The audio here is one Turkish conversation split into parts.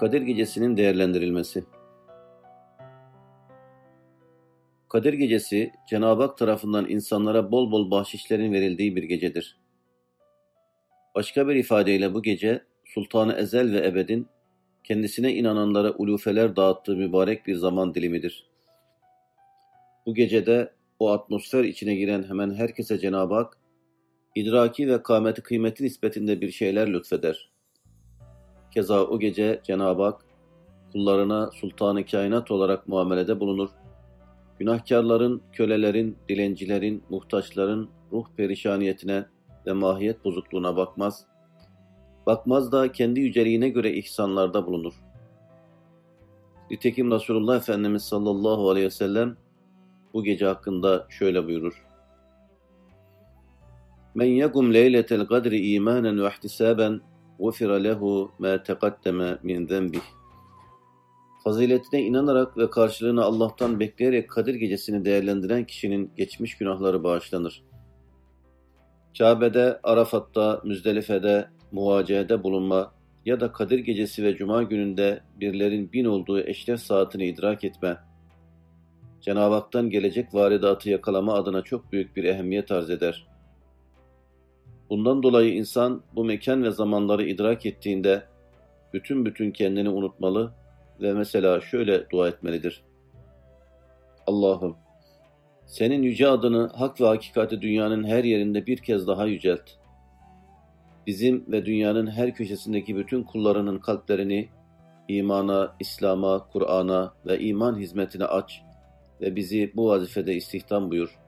Kadir Gecesi'nin değerlendirilmesi Kadir Gecesi, Cenab-ı Hak tarafından insanlara bol bol bahşişlerin verildiği bir gecedir. Başka bir ifadeyle bu gece, Sultanı Ezel ve Ebed'in kendisine inananlara ulufeler dağıttığı mübarek bir zaman dilimidir. Bu gecede o atmosfer içine giren hemen herkese Cenab-ı Hak, idraki ve kâmeti kıymeti nispetinde bir şeyler lütfeder. Keza o gece Cenab-ı Hak kullarına sultanı kainat olarak muamelede bulunur. Günahkarların, kölelerin, dilencilerin, muhtaçların ruh perişaniyetine ve mahiyet bozukluğuna bakmaz. Bakmaz da kendi yüceliğine göre ihsanlarda bulunur. Nitekim Resulullah Efendimiz sallallahu aleyhi ve sellem bu gece hakkında şöyle buyurur. Men yegum leyletel kadri imanen ve ihtisaben غُفِرَ لَهُ مَا تَقَدَّمَ مِنْ ذَنْبِهِ Faziletine inanarak ve karşılığını Allah'tan bekleyerek Kadir gecesini değerlendiren kişinin geçmiş günahları bağışlanır. Kabe'de, Arafat'ta, Müzdelife'de, muvacehede bulunma ya da Kadir gecesi ve Cuma gününde birlerin bin olduğu eşref saatini idrak etme, Cenab-ı Hak'tan gelecek varidatı yakalama adına çok büyük bir ehemmiyet arz eder. Bundan dolayı insan bu mekan ve zamanları idrak ettiğinde bütün bütün kendini unutmalı ve mesela şöyle dua etmelidir. Allah'ım senin yüce adını hak ve hakikati dünyanın her yerinde bir kez daha yücelt. Bizim ve dünyanın her köşesindeki bütün kullarının kalplerini imana, İslam'a, Kur'an'a ve iman hizmetine aç ve bizi bu vazifede istihdam buyur.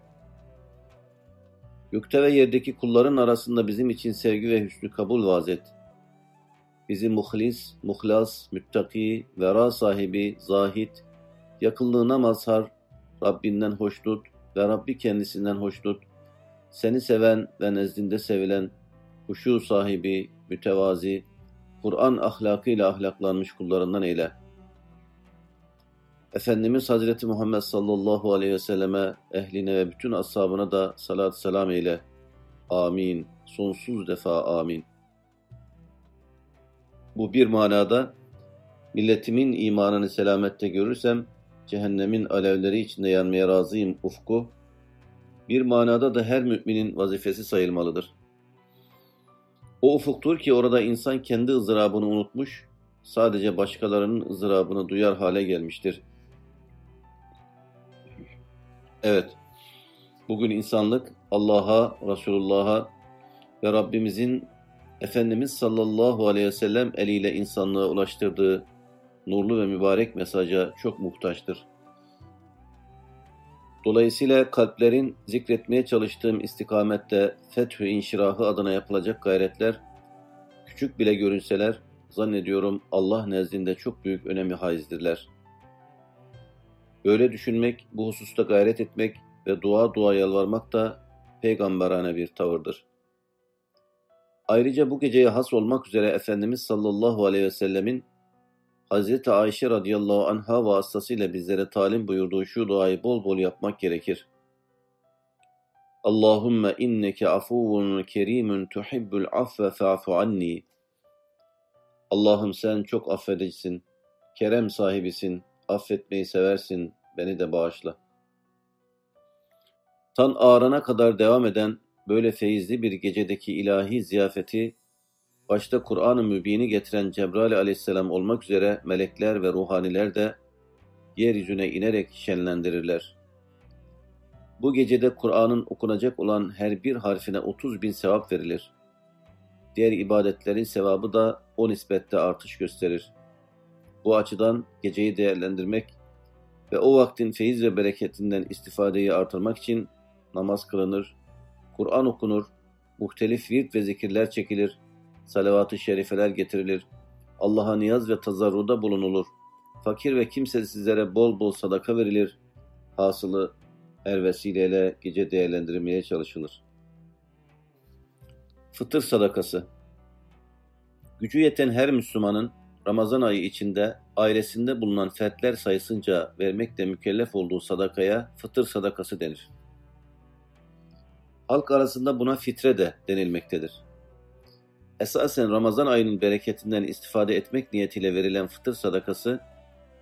Gökte ve yerdeki kulların arasında bizim için sevgi ve hüsnü kabul vaz et. Bizi muhlis, muhlas, müttaki, vera sahibi, zahit, yakınlığına mazhar, Rabbinden hoşnut ve Rabbi kendisinden hoşnut, seni seven ve nezdinde sevilen, huşu sahibi, mütevazi, Kur'an ahlakıyla ahlaklanmış kullarından eyle.'' Efendimiz Hazreti Muhammed sallallahu aleyhi ve selleme, ehline ve bütün ashabına da salat selam eyle. Amin. Sonsuz defa amin. Bu bir manada milletimin imanını selamette görürsem cehennemin alevleri içinde yanmaya razıyım ufku. Bir manada da her müminin vazifesi sayılmalıdır. O ufuktur ki orada insan kendi ızdırabını unutmuş, sadece başkalarının ızdırabını duyar hale gelmiştir.'' Evet, bugün insanlık Allah'a, Resulullah'a ve Rabbimizin Efendimiz sallallahu aleyhi ve sellem eliyle insanlığa ulaştırdığı nurlu ve mübarek mesaja çok muhtaçtır. Dolayısıyla kalplerin zikretmeye çalıştığım istikamette fethü inşirahı adına yapılacak gayretler, küçük bile görünseler, zannediyorum Allah nezdinde çok büyük önemi haizdirler.'' Böyle düşünmek, bu hususta gayret etmek ve dua dua yalvarmak da peygamberane bir tavırdır. Ayrıca bu geceye has olmak üzere Efendimiz sallallahu aleyhi ve sellemin Hazreti Ayşe radıyallahu anha vasıtasıyla bizlere talim buyurduğu şu duayı bol bol yapmak gerekir. Allahümme inneke afuvun kerimun tuhibbul affe fa'fu anni. Allah'ım sen çok affedicisin, kerem sahibisin, affetmeyi seversin, beni de bağışla. Tan ağrına kadar devam eden böyle feyizli bir gecedeki ilahi ziyafeti, başta Kur'an-ı Mübin'i getiren Cebrail aleyhisselam olmak üzere melekler ve ruhaniler de yeryüzüne inerek şenlendirirler. Bu gecede Kur'an'ın okunacak olan her bir harfine 30 bin sevap verilir. Diğer ibadetlerin sevabı da o nispette artış gösterir. Bu açıdan geceyi değerlendirmek ve o vaktin feyiz ve bereketinden istifadeyi artırmak için namaz kılınır, Kur'an okunur, muhtelif virt ve zikirler çekilir, salavat-ı şerifeler getirilir, Allah'a niyaz ve tazarruda bulunulur, fakir ve kimsesizlere bol bol sadaka verilir, hasılı her vesileyle gece değerlendirmeye çalışılır. Fıtır sadakası Gücü yeten her Müslümanın Ramazan ayı içinde ailesinde bulunan fertler sayısınca vermekle mükellef olduğu sadakaya fıtır sadakası denir. Halk arasında buna fitre de denilmektedir. Esasen Ramazan ayının bereketinden istifade etmek niyetiyle verilen fıtır sadakası,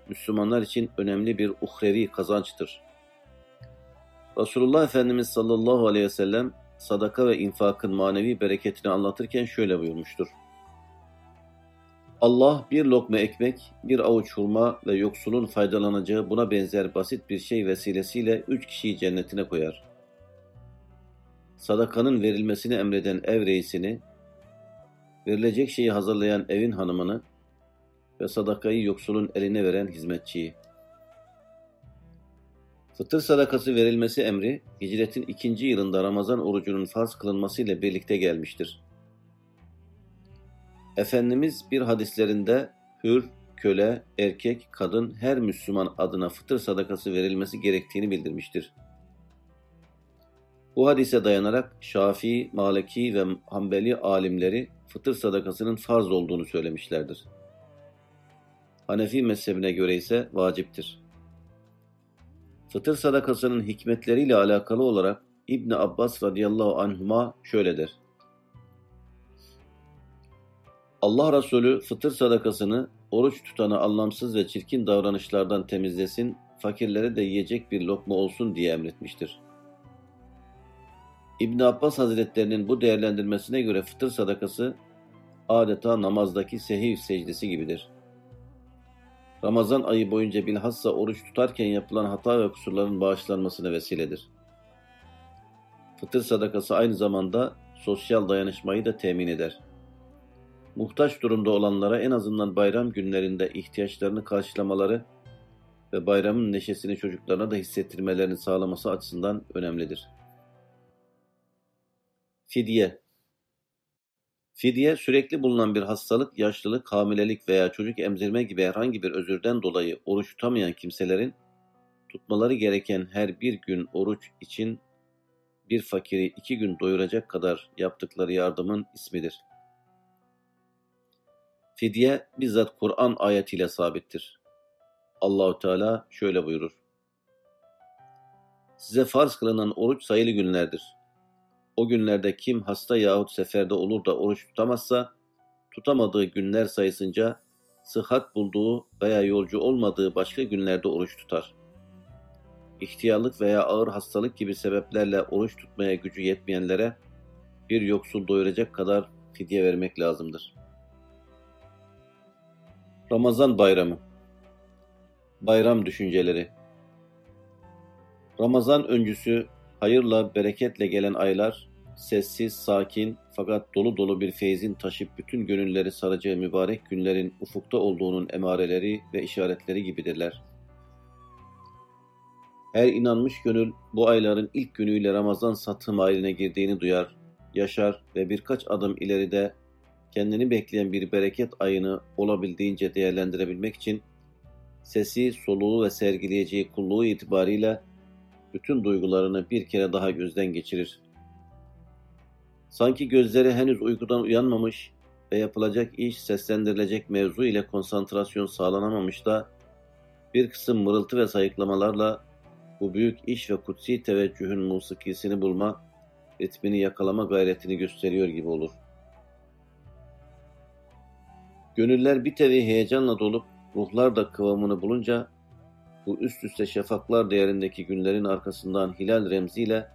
Müslümanlar için önemli bir uhrevi kazançtır. Resulullah Efendimiz sallallahu aleyhi ve sellem sadaka ve infakın manevi bereketini anlatırken şöyle buyurmuştur. Allah bir lokma ekmek, bir avuç hurma ve yoksulun faydalanacağı buna benzer basit bir şey vesilesiyle üç kişiyi cennetine koyar. Sadakanın verilmesini emreden ev reisini, verilecek şeyi hazırlayan evin hanımını ve sadakayı yoksulun eline veren hizmetçiyi. Fıtır sadakası verilmesi emri, hicretin ikinci yılında Ramazan orucunun farz kılınmasıyla birlikte gelmiştir. Efendimiz bir hadislerinde hür, köle, erkek, kadın her Müslüman adına fıtır sadakası verilmesi gerektiğini bildirmiştir. Bu hadise dayanarak Şafii, Maliki ve Hanbeli alimleri fıtır sadakasının farz olduğunu söylemişlerdir. Hanefi mezhebine göre ise vaciptir. Fıtır sadakasının hikmetleriyle alakalı olarak İbn Abbas radıyallahu anhuma şöyle der. Allah Resulü fıtır sadakasını oruç tutanı anlamsız ve çirkin davranışlardan temizlesin, fakirlere de yiyecek bir lokma olsun diye emretmiştir. İbn Abbas Hazretlerinin bu değerlendirmesine göre fıtır sadakası adeta namazdaki sehiv secdesi gibidir. Ramazan ayı boyunca bilhassa oruç tutarken yapılan hata ve kusurların bağışlanmasına vesiledir. Fıtır sadakası aynı zamanda sosyal dayanışmayı da temin eder. Muhtaç durumda olanlara en azından bayram günlerinde ihtiyaçlarını karşılamaları ve bayramın neşesini çocuklarına da hissettirmelerini sağlaması açısından önemlidir. Fidye Fidye sürekli bulunan bir hastalık, yaşlılık, hamilelik veya çocuk emzirme gibi herhangi bir özürden dolayı oruç tutamayan kimselerin tutmaları gereken her bir gün oruç için bir fakiri iki gün doyuracak kadar yaptıkları yardımın ismidir. Fidye bizzat Kur'an ayetiyle sabittir. Allahu Teala şöyle buyurur. Size farz kılınan oruç sayılı günlerdir. O günlerde kim hasta yahut seferde olur da oruç tutamazsa, tutamadığı günler sayısınca sıhhat bulduğu veya yolcu olmadığı başka günlerde oruç tutar. İhtiyarlık veya ağır hastalık gibi sebeplerle oruç tutmaya gücü yetmeyenlere bir yoksul doyuracak kadar fidye vermek lazımdır. Ramazan Bayramı Bayram Düşünceleri Ramazan öncüsü hayırla, bereketle gelen aylar, sessiz, sakin fakat dolu dolu bir feyzin taşıp bütün gönülleri saracağı mübarek günlerin ufukta olduğunun emareleri ve işaretleri gibidirler. Her inanmış gönül bu ayların ilk günüyle Ramazan satım ayline girdiğini duyar, yaşar ve birkaç adım ileride kendini bekleyen bir bereket ayını olabildiğince değerlendirebilmek için sesi, soluğu ve sergileyeceği kulluğu itibariyle bütün duygularını bir kere daha gözden geçirir. Sanki gözleri henüz uykudan uyanmamış ve yapılacak iş seslendirilecek mevzu ile konsantrasyon sağlanamamış da bir kısım mırıltı ve sayıklamalarla bu büyük iş ve kutsi teveccühün musikisini bulma, ritmini yakalama gayretini gösteriyor gibi olur. Gönüller bir tevi heyecanla dolup ruhlar da kıvamını bulunca bu üst üste şafaklar değerindeki günlerin arkasından hilal remziyle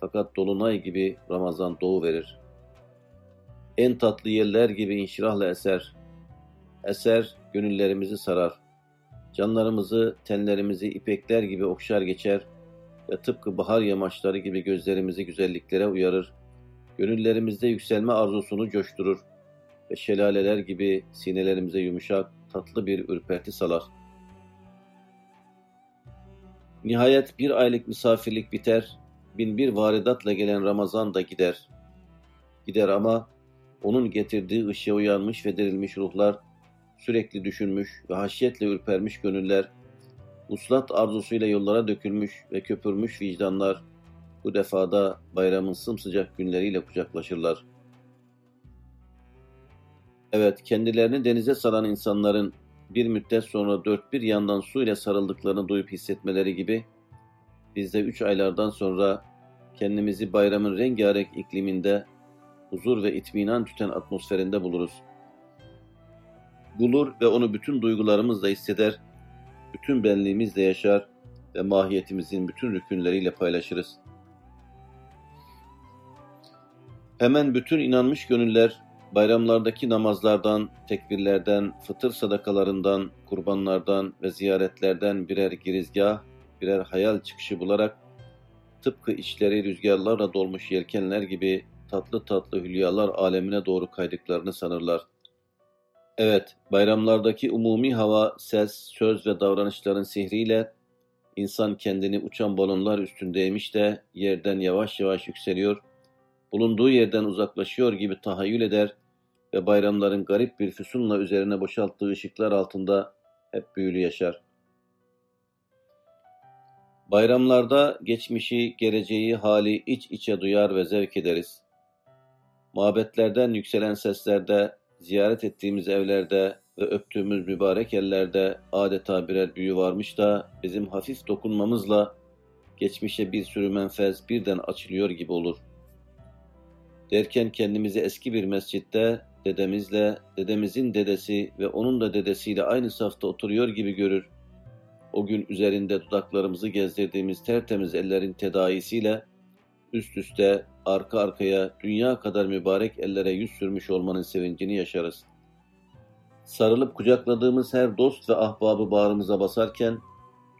fakat dolunay gibi Ramazan doğu verir. En tatlı yeller gibi inşirahla eser. Eser gönüllerimizi sarar. Canlarımızı, tenlerimizi ipekler gibi okşar geçer ve tıpkı bahar yamaçları gibi gözlerimizi güzelliklere uyarır. Gönüllerimizde yükselme arzusunu coşturur ve şelaleler gibi sinelerimize yumuşak, tatlı bir ürperti salar. Nihayet bir aylık misafirlik biter, bin bir varidatla gelen Ramazan da gider. Gider ama onun getirdiği ışığa uyanmış ve dirilmiş ruhlar, sürekli düşünmüş ve haşyetle ürpermiş gönüller, uslat arzusuyla yollara dökülmüş ve köpürmüş vicdanlar, bu defada bayramın sımsıcak günleriyle kucaklaşırlar. Evet, kendilerini denize saran insanların bir müddet sonra dört bir yandan su ile sarıldıklarını duyup hissetmeleri gibi, biz de üç aylardan sonra kendimizi bayramın rengarenk ikliminde huzur ve itminan tüten atmosferinde buluruz. Bulur ve onu bütün duygularımızla hisseder, bütün benliğimizle yaşar ve mahiyetimizin bütün rükünleriyle paylaşırız. Hemen bütün inanmış gönüller bayramlardaki namazlardan, tekbirlerden, fıtır sadakalarından, kurbanlardan ve ziyaretlerden birer girizgah, birer hayal çıkışı bularak tıpkı içleri rüzgarlarla dolmuş yelkenler gibi tatlı tatlı hülyalar alemine doğru kaydıklarını sanırlar. Evet, bayramlardaki umumi hava, ses, söz ve davranışların sihriyle insan kendini uçan balonlar üstündeymiş de yerden yavaş yavaş yükseliyor, bulunduğu yerden uzaklaşıyor gibi tahayyül eder ve bayramların garip bir füsunla üzerine boşalttığı ışıklar altında hep büyülü yaşar. Bayramlarda geçmişi, geleceği, hali iç içe duyar ve zevk ederiz. Mabetlerden yükselen seslerde, ziyaret ettiğimiz evlerde ve öptüğümüz mübarek ellerde adeta birer büyü varmış da bizim hafif dokunmamızla geçmişe bir sürü menfez birden açılıyor gibi olur. Derken kendimizi eski bir mescitte dedemizle, dedemizin dedesi ve onun da dedesiyle aynı safta oturuyor gibi görür. O gün üzerinde dudaklarımızı gezdirdiğimiz tertemiz ellerin tedaisiyle üst üste, arka arkaya dünya kadar mübarek ellere yüz sürmüş olmanın sevincini yaşarız. Sarılıp kucakladığımız her dost ve ahbabı bağrımıza basarken,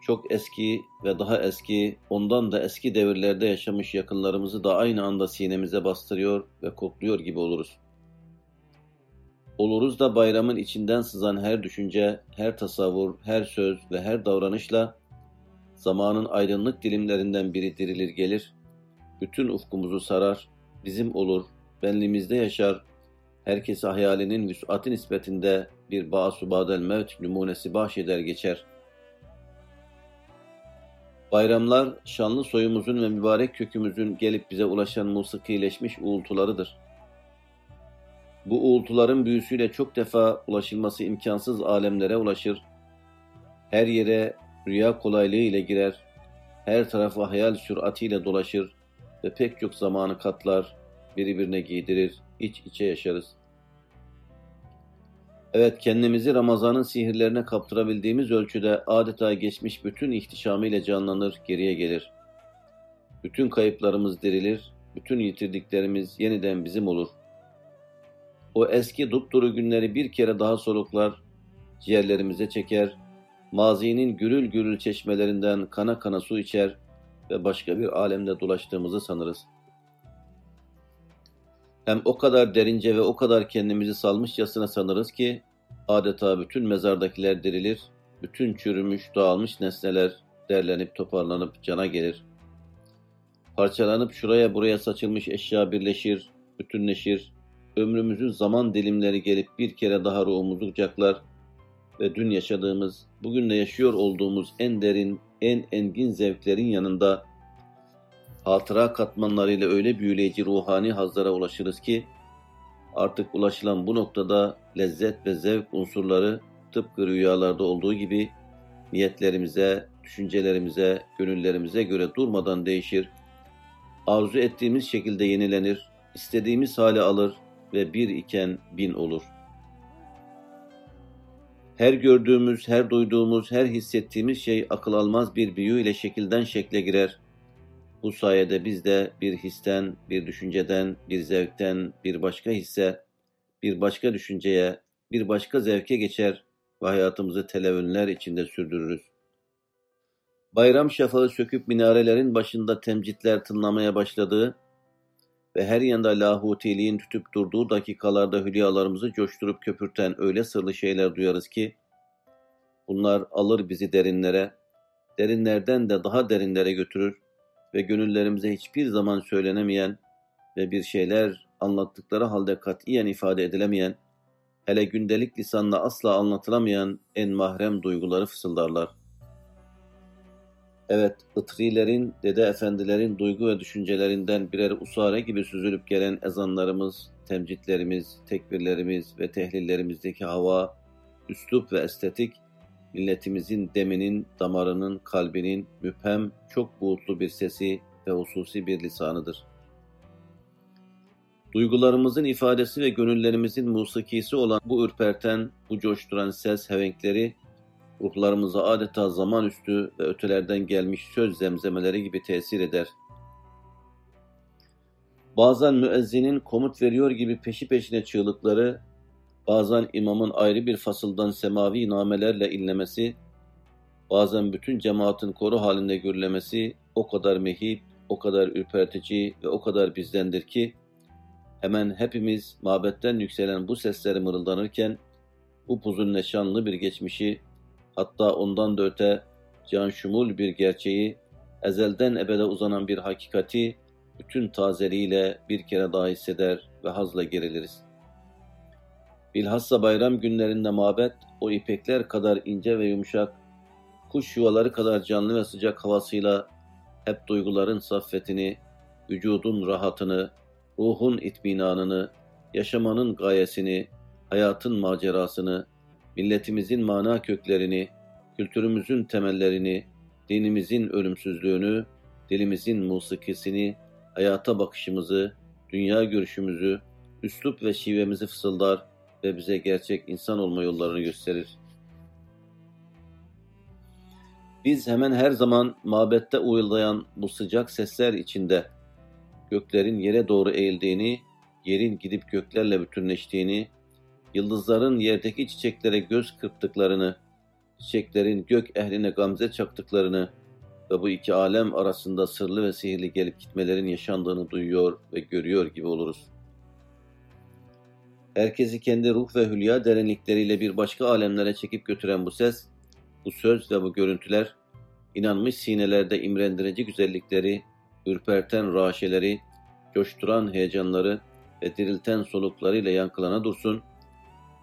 çok eski ve daha eski, ondan da eski devirlerde yaşamış yakınlarımızı da aynı anda sinemize bastırıyor ve kokluyor gibi oluruz. Oluruz da bayramın içinden sızan her düşünce, her tasavvur, her söz ve her davranışla zamanın aydınlık dilimlerinden biri dirilir gelir, bütün ufkumuzu sarar, bizim olur, benliğimizde yaşar, herkese hayalinin vüs'atı nispetinde bir basubadel mevt numunesi bahşeder geçer. Bayramlar, şanlı soyumuzun ve mübarek kökümüzün gelip bize ulaşan musikileşmiş uğultularıdır. Bu uğultuların büyüsüyle çok defa ulaşılması imkansız alemlere ulaşır, her yere rüya kolaylığı ile girer, her tarafa hayal süratiyle dolaşır ve pek çok zamanı katlar, birbirine giydirir, iç içe yaşarız. Evet kendimizi Ramazan'ın sihirlerine kaptırabildiğimiz ölçüde adeta geçmiş bütün ihtişamıyla canlanır, geriye gelir. Bütün kayıplarımız dirilir, bütün yitirdiklerimiz yeniden bizim olur.'' O eski dupduru günleri bir kere daha soluklar, ciğerlerimize çeker, mazinin gürül gürül çeşmelerinden kana kana su içer ve başka bir alemde dolaştığımızı sanırız. Hem o kadar derince ve o kadar kendimizi salmışçasına sanırız ki, adeta bütün mezardakiler dirilir, bütün çürümüş, dağılmış nesneler derlenip toparlanıp cana gelir. Parçalanıp şuraya buraya saçılmış eşya birleşir, bütünleşir, ömrümüzün zaman dilimleri gelip bir kere daha ruhumuzu kucaklar ve dün yaşadığımız, bugün de yaşıyor olduğumuz en derin, en engin zevklerin yanında hatıra katmanlarıyla öyle büyüleyici ruhani hazlara ulaşırız ki artık ulaşılan bu noktada lezzet ve zevk unsurları tıpkı rüyalarda olduğu gibi niyetlerimize, düşüncelerimize, gönüllerimize göre durmadan değişir, arzu ettiğimiz şekilde yenilenir, istediğimiz hale alır, ve bir iken bin olur. Her gördüğümüz, her duyduğumuz, her hissettiğimiz şey akıl almaz bir büyü ile şekilden şekle girer. Bu sayede biz de bir histen, bir düşünceden, bir zevkten, bir başka hisse, bir başka düşünceye, bir başka zevke geçer ve hayatımızı televünler içinde sürdürürüz. Bayram şafağı söküp minarelerin başında temcitler tınlamaya başladığı, ve her yanda lahutiliğin tütüp durduğu dakikalarda hülyalarımızı coşturup köpürten öyle sırlı şeyler duyarız ki, bunlar alır bizi derinlere, derinlerden de daha derinlere götürür ve gönüllerimize hiçbir zaman söylenemeyen ve bir şeyler anlattıkları halde katiyen ifade edilemeyen, hele gündelik lisanla asla anlatılamayan en mahrem duyguları fısıldarlar.'' Evet, ıtrilerin, dede efendilerin duygu ve düşüncelerinden birer usare gibi süzülüp gelen ezanlarımız, temcitlerimiz, tekbirlerimiz ve tehlillerimizdeki hava, üslup ve estetik, milletimizin deminin, damarının, kalbinin müphem, çok buğutlu bir sesi ve hususi bir lisanıdır. Duygularımızın ifadesi ve gönüllerimizin musikisi olan bu ürperten, bu coşturan ses hevenkleri ruhlarımıza adeta zaman üstü ve ötelerden gelmiş söz zemzemeleri gibi tesir eder. Bazen müezzinin komut veriyor gibi peşi peşine çığlıkları, bazen imamın ayrı bir fasıldan semavi namelerle inlemesi, bazen bütün cemaatin koru halinde gürlemesi o kadar mehip, o kadar ürpertici ve o kadar bizdendir ki, hemen hepimiz mabetten yükselen bu sesleri mırıldanırken, bu puzun neşanlı bir geçmişi, hatta ondan da öte can şumul bir gerçeği, ezelden ebede uzanan bir hakikati, bütün tazeliğiyle bir kere daha hisseder ve hazla geriliriz. Bilhassa bayram günlerinde mabet o ipekler kadar ince ve yumuşak, kuş yuvaları kadar canlı ve sıcak havasıyla hep duyguların saffetini, vücudun rahatını, ruhun itminanını, yaşamanın gayesini, hayatın macerasını, milletimizin mana köklerini, kültürümüzün temellerini, dinimizin ölümsüzlüğünü, dilimizin musikisini, hayata bakışımızı, dünya görüşümüzü, üslup ve şivemizi fısıldar ve bize gerçek insan olma yollarını gösterir. Biz hemen her zaman mabette uyuldayan bu sıcak sesler içinde göklerin yere doğru eğildiğini, yerin gidip göklerle bütünleştiğini, yıldızların yerdeki çiçeklere göz kırptıklarını, çiçeklerin gök ehline gamze çaktıklarını ve bu iki alem arasında sırlı ve sihirli gelip gitmelerin yaşandığını duyuyor ve görüyor gibi oluruz. Herkesi kendi ruh ve hülya derinlikleriyle bir başka alemlere çekip götüren bu ses, bu söz ve bu görüntüler, inanmış sinelerde imrendirici güzellikleri, ürperten raşeleri, coşturan heyecanları ve dirilten soluklarıyla yankılana dursun,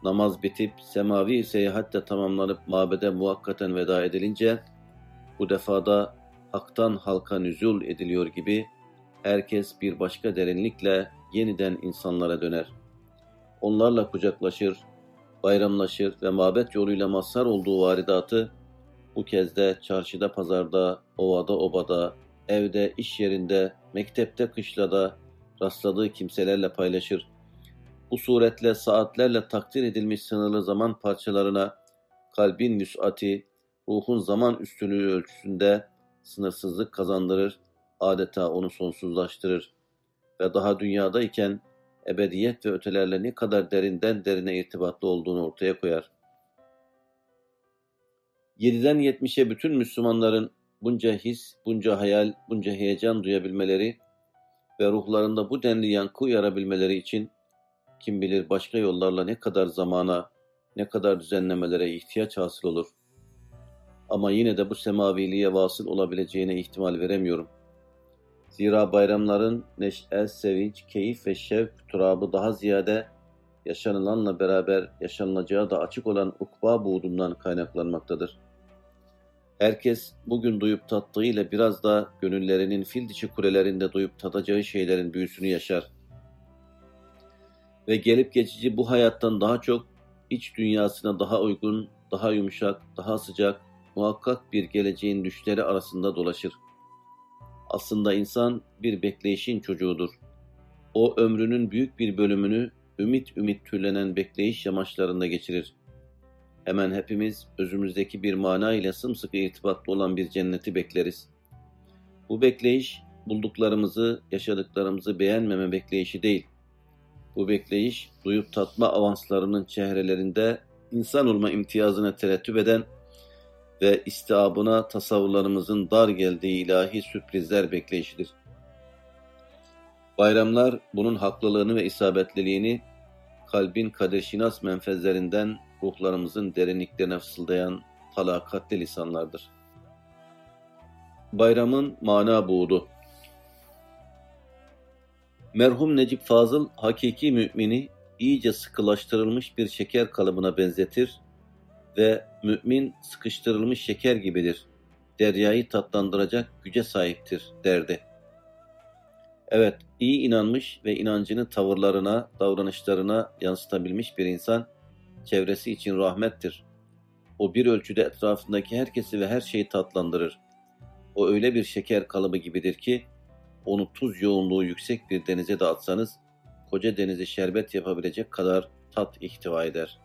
namaz bitip semavi seyahatte tamamlanıp mabede muhakkaten veda edilince, bu defada haktan halka nüzul ediliyor gibi herkes bir başka derinlikle yeniden insanlara döner. Onlarla kucaklaşır, bayramlaşır ve mabet yoluyla mazhar olduğu varidatı bu kez de çarşıda, pazarda, ovada, obada, evde, iş yerinde, mektepte, kışlada rastladığı kimselerle paylaşır. Bu suretle saatlerle takdir edilmiş sınırlı zaman parçalarına kalbin nüsati, ruhun zaman üstünlüğü ölçüsünde sınırsızlık kazandırır, adeta onu sonsuzlaştırır ve daha dünyadayken ebediyet ve ötelerle ne kadar derinden derine irtibatlı olduğunu ortaya koyar. 7'den 70'e bütün Müslümanların bunca his, bunca hayal, bunca heyecan duyabilmeleri ve ruhlarında bu denli yankı uyarabilmeleri için kim bilir başka yollarla ne kadar zamana, ne kadar düzenlemelere ihtiyaç hasıl olur. Ama yine de bu semaviliğe vasıl olabileceğine ihtimal veremiyorum. Zira bayramların neşe, sevinç, keyif ve şevk turabı daha ziyade yaşanılanla beraber yaşanılacağı da açık olan ukba buğdundan kaynaklanmaktadır.'' Herkes bugün duyup tattığıyla biraz da gönüllerinin fil dişi kulelerinde duyup tadacağı şeylerin büyüsünü yaşar. Ve gelip geçici bu hayattan daha çok iç dünyasına daha uygun, daha yumuşak, daha sıcak, muhakkak bir geleceğin düşleri arasında dolaşır. Aslında insan bir bekleyişin çocuğudur. O ömrünün büyük bir bölümünü ümit ümit türlenen bekleyiş yamaçlarında geçirir. Hemen hepimiz özümüzdeki bir mana ile sımsıkı irtibatlı olan bir cenneti bekleriz. Bu bekleyiş bulduklarımızı, yaşadıklarımızı beğenmeme bekleyişi değil. Bu bekleyiş duyup tatma avanslarının çehrelerinde insan olma imtiyazına terettüp eden ve istiabına tasavvurlarımızın dar geldiği ilahi sürprizler bekleyişidir. Bayramlar bunun haklılığını ve isabetliliğini kalbin kaderşinas menfezlerinden ruhlarımızın derinliklerine fısıldayan talakatli lisanlardır. Bayramın mana buğdu. Merhum Necip Fazıl hakiki mümini iyice sıkılaştırılmış bir şeker kalıbına benzetir ve mümin sıkıştırılmış şeker gibidir. Deryayı tatlandıracak güce sahiptir derdi. Evet, iyi inanmış ve inancını tavırlarına, davranışlarına yansıtabilmiş bir insan çevresi için rahmettir. O bir ölçüde etrafındaki herkesi ve her şeyi tatlandırır. O öyle bir şeker kalıbı gibidir ki, onu tuz yoğunluğu yüksek bir denize de atsanız, koca denizi şerbet yapabilecek kadar tat ihtiva eder.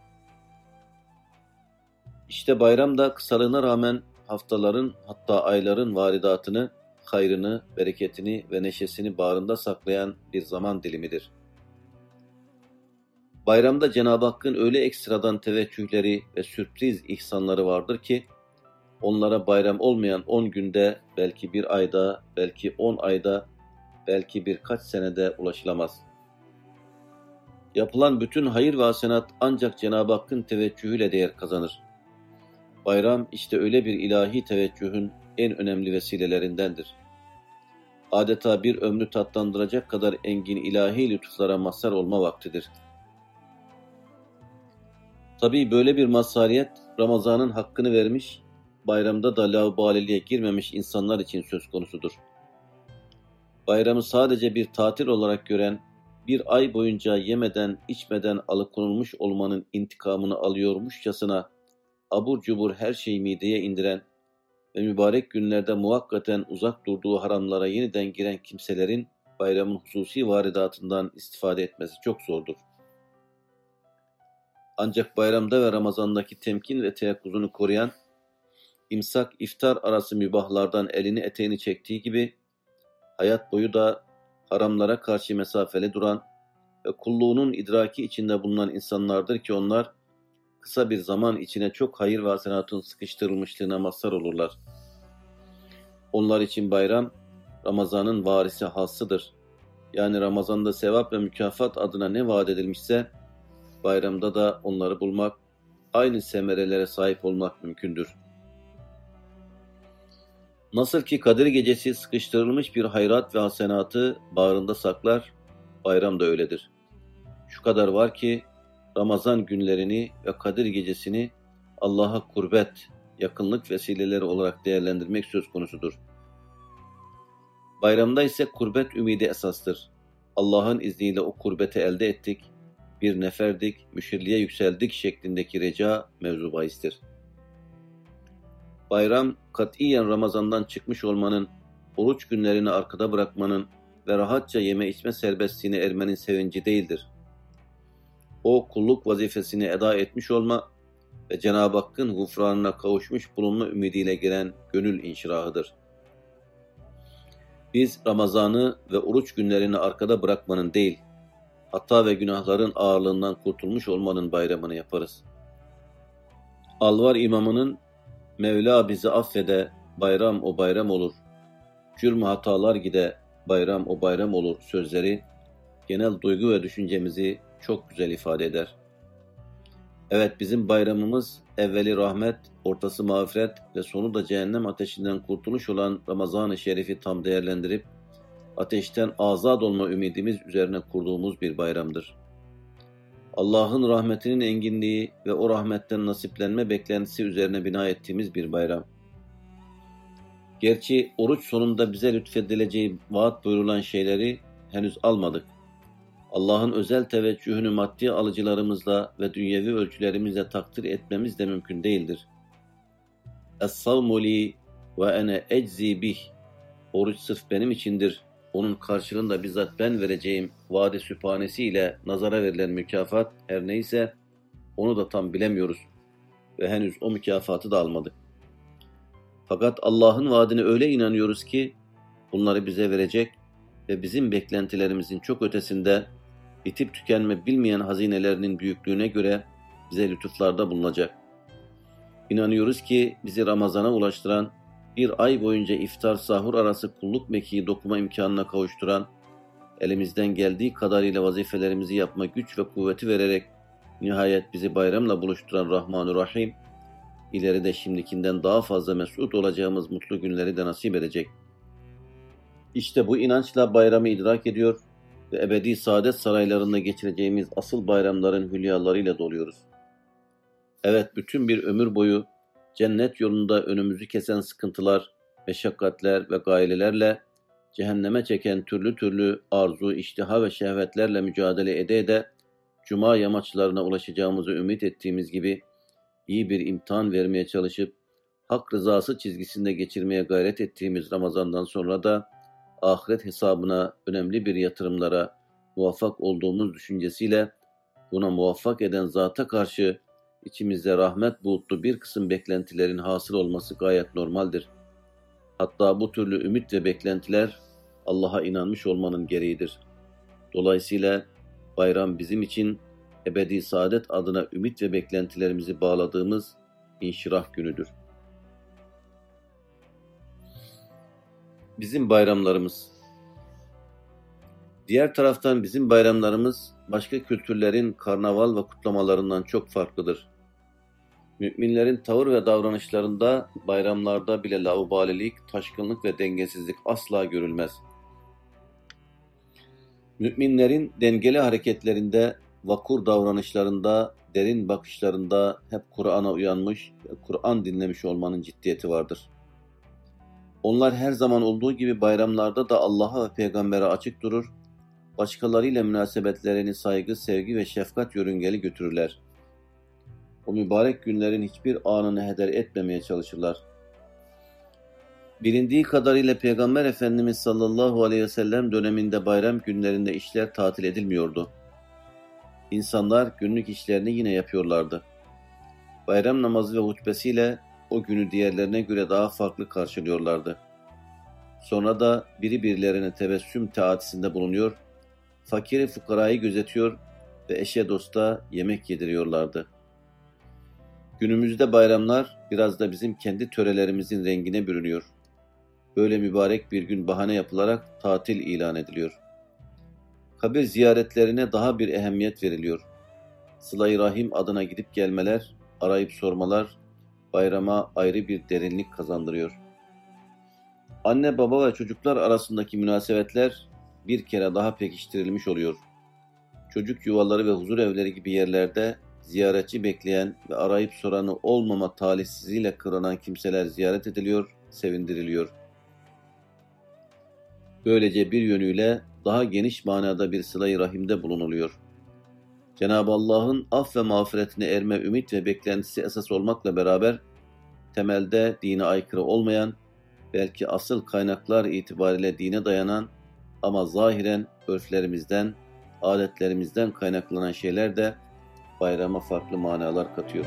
İşte bayram da kısalığına rağmen haftaların hatta ayların varidatını, hayrını, bereketini ve neşesini bağrında saklayan bir zaman dilimidir. Bayramda Cenab-ı Hakk'ın öyle ekstradan teveccühleri ve sürpriz ihsanları vardır ki, onlara bayram olmayan on günde, belki bir ayda, belki on ayda, belki birkaç senede ulaşılamaz. Yapılan bütün hayır ve hasenat ancak Cenab-ı Hakk'ın teveccühüyle değer kazanır. Bayram işte öyle bir ilahi teveccühün en önemli vesilelerindendir. Adeta bir ömrü tatlandıracak kadar engin ilahi lütuflara mazhar olma vaktidir. Tabii böyle bir mazhariyet Ramazan'ın hakkını vermiş, bayramda da laubaliliğe girmemiş insanlar için söz konusudur. Bayramı sadece bir tatil olarak gören, bir ay boyunca yemeden içmeden alıkonulmuş olmanın intikamını alıyormuşçasına abur cubur her şeyi mideye indiren ve mübarek günlerde muhakkaten uzak durduğu haramlara yeniden giren kimselerin bayramın hususi varidatından istifade etmesi çok zordur. Ancak bayramda ve Ramazan'daki temkin ve teyakkuzunu koruyan, imsak iftar arası mübahlardan elini eteğini çektiği gibi, hayat boyu da haramlara karşı mesafeli duran ve kulluğunun idraki içinde bulunan insanlardır ki onlar, kısa bir zaman içine çok hayır ve hasenatın sıkıştırılmışlığına mazhar olurlar. Onlar için bayram, Ramazan'ın varisi hassıdır. Yani Ramazan'da sevap ve mükafat adına ne vaat edilmişse, bayramda da onları bulmak, aynı semerelere sahip olmak mümkündür. Nasıl ki Kadir Gecesi sıkıştırılmış bir hayrat ve hasenatı bağrında saklar, bayram da öyledir. Şu kadar var ki, Ramazan günlerini ve Kadir Gecesini Allah'a kurbet, yakınlık vesileleri olarak değerlendirmek söz konusudur. Bayramda ise kurbet ümidi esastır. Allah'ın izniyle o kurbeti elde ettik, bir neferdik, müşirliğe yükseldik şeklindeki reca mevzu bahistir. Bayram, katiyen Ramazan'dan çıkmış olmanın, oruç günlerini arkada bırakmanın ve rahatça yeme içme serbestliğine ermenin sevinci değildir. O kulluk vazifesini eda etmiş olma ve Cenab-ı Hakk'ın gufranına kavuşmuş bulunma ümidiyle gelen gönül inşirahıdır. Biz Ramazan'ı ve oruç günlerini arkada bırakmanın değil, hata ve günahların ağırlığından kurtulmuş olmanın bayramını yaparız. Alvar imamının Mevla bizi affede, bayram o bayram olur. Cürm hatalar gide, bayram o bayram olur sözleri genel duygu ve düşüncemizi çok güzel ifade eder. Evet bizim bayramımız evveli rahmet, ortası mağfiret ve sonu da cehennem ateşinden kurtuluş olan Ramazan-ı Şerif'i tam değerlendirip ateşten azad olma ümidimiz üzerine kurduğumuz bir bayramdır. Allah'ın rahmetinin enginliği ve o rahmetten nasiplenme beklentisi üzerine bina ettiğimiz bir bayram. Gerçi oruç sonunda bize lütfedileceği vaat buyurulan şeyleri henüz almadık. Allah'ın özel teveccühünü maddi alıcılarımızla ve dünyevi ölçülerimizle takdir etmemiz de mümkün değildir. Es-savmu li ve ene eczi bih. Oruç sırf benim içindir onun karşılığında bizzat ben vereceğim vade süphanesiyle nazara verilen mükafat her neyse onu da tam bilemiyoruz ve henüz o mükafatı da almadık. Fakat Allah'ın vaadine öyle inanıyoruz ki bunları bize verecek ve bizim beklentilerimizin çok ötesinde bitip tükenme bilmeyen hazinelerinin büyüklüğüne göre bize lütuflarda bulunacak. İnanıyoruz ki bizi Ramazan'a ulaştıran bir ay boyunca iftar sahur arası kulluk mekiği dokuma imkanına kavuşturan, elimizden geldiği kadarıyla vazifelerimizi yapma güç ve kuvveti vererek nihayet bizi bayramla buluşturan Rahman-ı Rahim, ileride şimdikinden daha fazla mesut olacağımız mutlu günleri de nasip edecek. İşte bu inançla bayramı idrak ediyor ve ebedi saadet saraylarında geçireceğimiz asıl bayramların hülyalarıyla doluyoruz. Evet bütün bir ömür boyu cennet yolunda önümüzü kesen sıkıntılar, meşakkatler ve gailelerle, cehenneme çeken türlü türlü arzu, iştiha ve şehvetlerle mücadele ede ede, cuma yamaçlarına ulaşacağımızı ümit ettiğimiz gibi, iyi bir imtihan vermeye çalışıp, hak rızası çizgisinde geçirmeye gayret ettiğimiz Ramazan'dan sonra da, ahiret hesabına önemli bir yatırımlara, muvaffak olduğumuz düşüncesiyle buna muvaffak eden zata karşı içimizde rahmet bulutlu bir kısım beklentilerin hasıl olması gayet normaldir. Hatta bu türlü ümit ve beklentiler Allah'a inanmış olmanın gereğidir. Dolayısıyla bayram bizim için ebedi saadet adına ümit ve beklentilerimizi bağladığımız inşirah günüdür. Bizim bayramlarımız Diğer taraftan bizim bayramlarımız başka kültürlerin karnaval ve kutlamalarından çok farklıdır. Müminlerin tavır ve davranışlarında bayramlarda bile laubalilik, taşkınlık ve dengesizlik asla görülmez. Müminlerin dengeli hareketlerinde, vakur davranışlarında, derin bakışlarında hep Kur'an'a uyanmış ve Kur'an dinlemiş olmanın ciddiyeti vardır. Onlar her zaman olduğu gibi bayramlarda da Allah'a ve peygambere açık durur, başkalarıyla münasebetlerini saygı, sevgi ve şefkat yörüngeli götürürler. O mübarek günlerin hiçbir anını heder etmemeye çalışırlar. Bilindiği kadarıyla Peygamber Efendimiz sallallahu aleyhi ve sellem döneminde bayram günlerinde işler tatil edilmiyordu. İnsanlar günlük işlerini yine yapıyorlardı. Bayram namazı ve hutbesiyle o günü diğerlerine göre daha farklı karşılıyorlardı. Sonra da biri birilerine tebessüm taatisinde bulunuyor, fakiri fukarayı gözetiyor ve eşe dosta yemek yediriyorlardı. Günümüzde bayramlar biraz da bizim kendi törelerimizin rengine bürünüyor. Böyle mübarek bir gün bahane yapılarak tatil ilan ediliyor. Kabir ziyaretlerine daha bir ehemmiyet veriliyor. Sıla-i Rahim adına gidip gelmeler, arayıp sormalar bayrama ayrı bir derinlik kazandırıyor. Anne baba ve çocuklar arasındaki münasebetler bir kere daha pekiştirilmiş oluyor. Çocuk yuvaları ve huzur evleri gibi yerlerde ziyaretçi bekleyen ve arayıp soranı olmama talihsizliğiyle kıranan kimseler ziyaret ediliyor, sevindiriliyor. Böylece bir yönüyle daha geniş manada bir sıla rahimde bulunuluyor. Cenab-ı Allah'ın af ve mağfiretine erme ümit ve beklentisi esas olmakla beraber temelde dine aykırı olmayan, belki asıl kaynaklar itibariyle dine dayanan ama zahiren örflerimizden, adetlerimizden kaynaklanan şeyler de bayrama farklı manalar katıyor.